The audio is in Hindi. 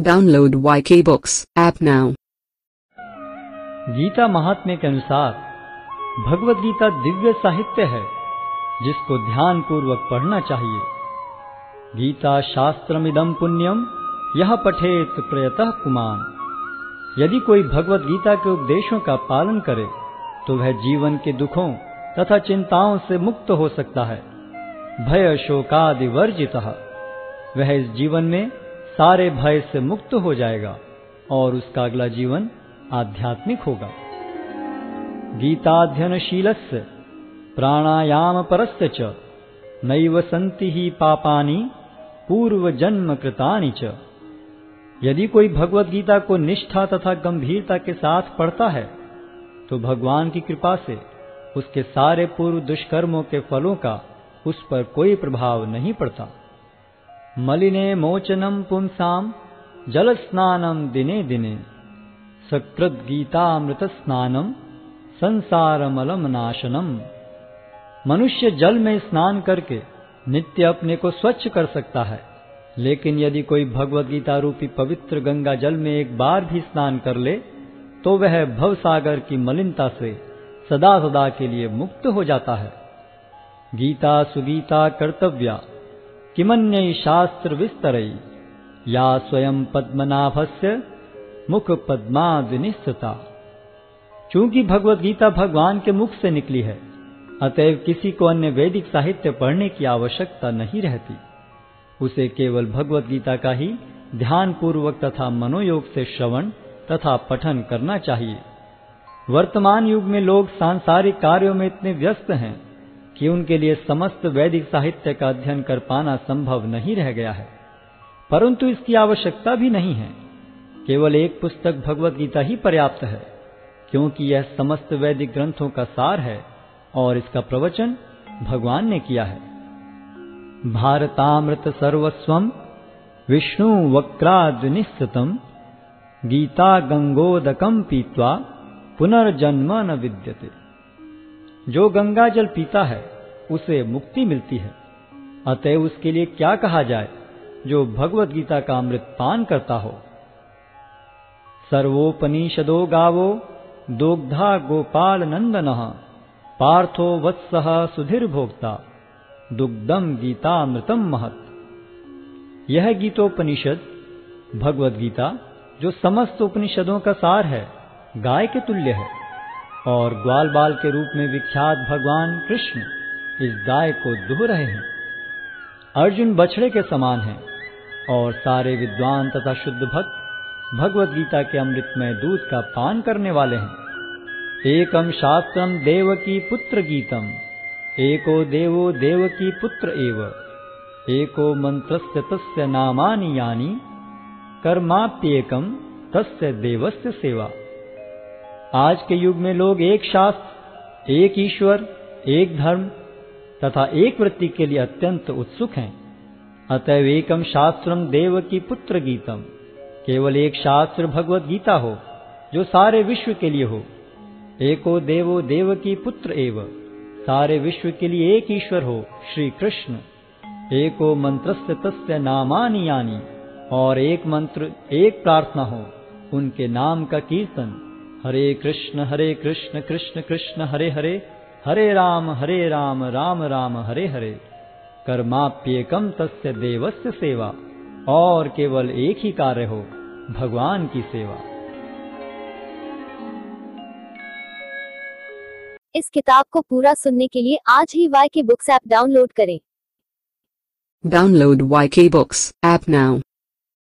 Download YK books app now. Gita Mahatmya के अनुसार, भगवत गीता दिव्य साहित्य है, जिसको ध्यान पूर्वक पढ़ना चाहिए। गीता शास्त्रमिदम पुण्यम यह पठेत प्रयतः पुमान यदि कोई भगवत गीता के उपदेशों का पालन करे तो वह जीवन के दुखों तथा चिंताओं से मुक्त हो सकता है। भय शोकादि वर्जित, वह इस जीवन में सारे भय से मुक्त हो जाएगा और उसका अगला जीवन आध्यात्मिक होगा। गीताध्ययनशील प्राणायाम परस्य च नैव संति ही पापानि पूर्व जन्म कृतानि च। यदि कोई भगवत गीता को निष्ठा तथा गंभीरता के साथ पढ़ता है तो भगवान की कृपा से उसके सारे पूर्व दुष्कर्मों के फलों का उस पर कोई प्रभाव नहीं पड़ता। मलिने मोचनम पुंसाम जल स्नानम दिने दिने। सकृत गीतामृत स्नानम संसारमलम नाशनम मनुष्य जल में स्नान करके नित्य अपने को स्वच्छ कर सकता है। लेकिन यदि कोई भगवत गीता रूपी पवित्र गंगा जल में एक बार भी स्नान कर ले तो वह भवसागर की मलिनता से सदा सदा के लिए मुक्त हो जाता है। गीता सुगीता कर्तव्या। किमन्य शास्त्र विस्तरई या स्वयं पद्मनाभस्य मुख पद्मादिनिस्तता चूँकि भगवत गीता भगवान के मुख से निकली है, अतएव किसी को अन्य वैदिक साहित्य पढ़ने की आवश्यकता नहीं रहती। उसे केवल भगवत गीता का ही ध्यान पूर्वक तथा मनोयोग से श्रवण तथा पठन करना चाहिए। वर्तमान युग में लोग सांसारिक कार्यों में इतने व्यस्त हैं। कि उनके लिए समस्त वैदिक साहित्य का अध्ययन कर पाना संभव नहीं रह गया है। परंतु इसकी आवश्यकता भी नहीं है। केवल एक पुस्तक भगवत गीता ही पर्याप्त है, क्योंकि यह समस्त वैदिक ग्रंथों का सार है और इसका प्रवचन भगवान ने किया है। भारतामृत सर्वस्वम, विष्णु वक्राद निस्तम, गीता गंगोदकम पीत्वा पुनर्जन्म न विद्यते। जो गंगा जल पीता है, उसे मुक्ति मिलती है। अतः उसके लिए क्या कहा जाए, जो भगवत गीता का अमृत पान करता हो? सर्वोपनिषदो गावो दोग्धा गोपाल नंदन पार्थो वत्स सुधीर भोक्ता दुग्धम गीता गीतामृतम महत। यह गीतोपनिषद भगवत गीता जो समस्त उपनिषदों का सार है, गाय के तुल्य है। और ग्वाल बाल के रूप में विख्यात भगवान कृष्ण इस गाय को दुह रहे हैं। अर्जुन बछड़े के समान हैं और सारे विद्वान तथा शुद्ध भक्त भगवत गीता के अमृतमय दूध का पान करने वाले हैं। एकम शास्त्रम देव की पुत्र गीतम, एको देवो देव की पुत्र एव, एको मंत्रस्य तस्य नामानि यानी कर्माप्येकम तस्य देवस्य सेवा। आज के युग में लोग एक शास्त्र, एक ईश्वर, एक धर्म तथा एक वृत्ति के लिए अत्यंत उत्सुक हैं। अतएव एकम शास्त्रम देव की पुत्र गीतम। केवल एक शास्त्र भगवत गीता हो, जो सारे विश्व के लिए हो। एको देवो देव की पुत्र एव। सारे विश्व के लिए एक ईश्वर हो, श्री कृष्ण। एको मंत्रस्य तस्य नामानि यानी, और एक मंत्र, एक प्रार्थना हो, उनके नाम का कीर्तन। हरे कृष्ण हरे कृष्ण कृष्ण कृष्ण हरे हरे हरे राम हरे राम राम राम हरे हरे। कर्माप्येकम तस्य देवस्य सेवा और केवल एक ही कार्य हो भगवान की सेवा। इस किताब को पूरा सुनने के लिए आज ही Y K books app download करें। Download Y K books app now.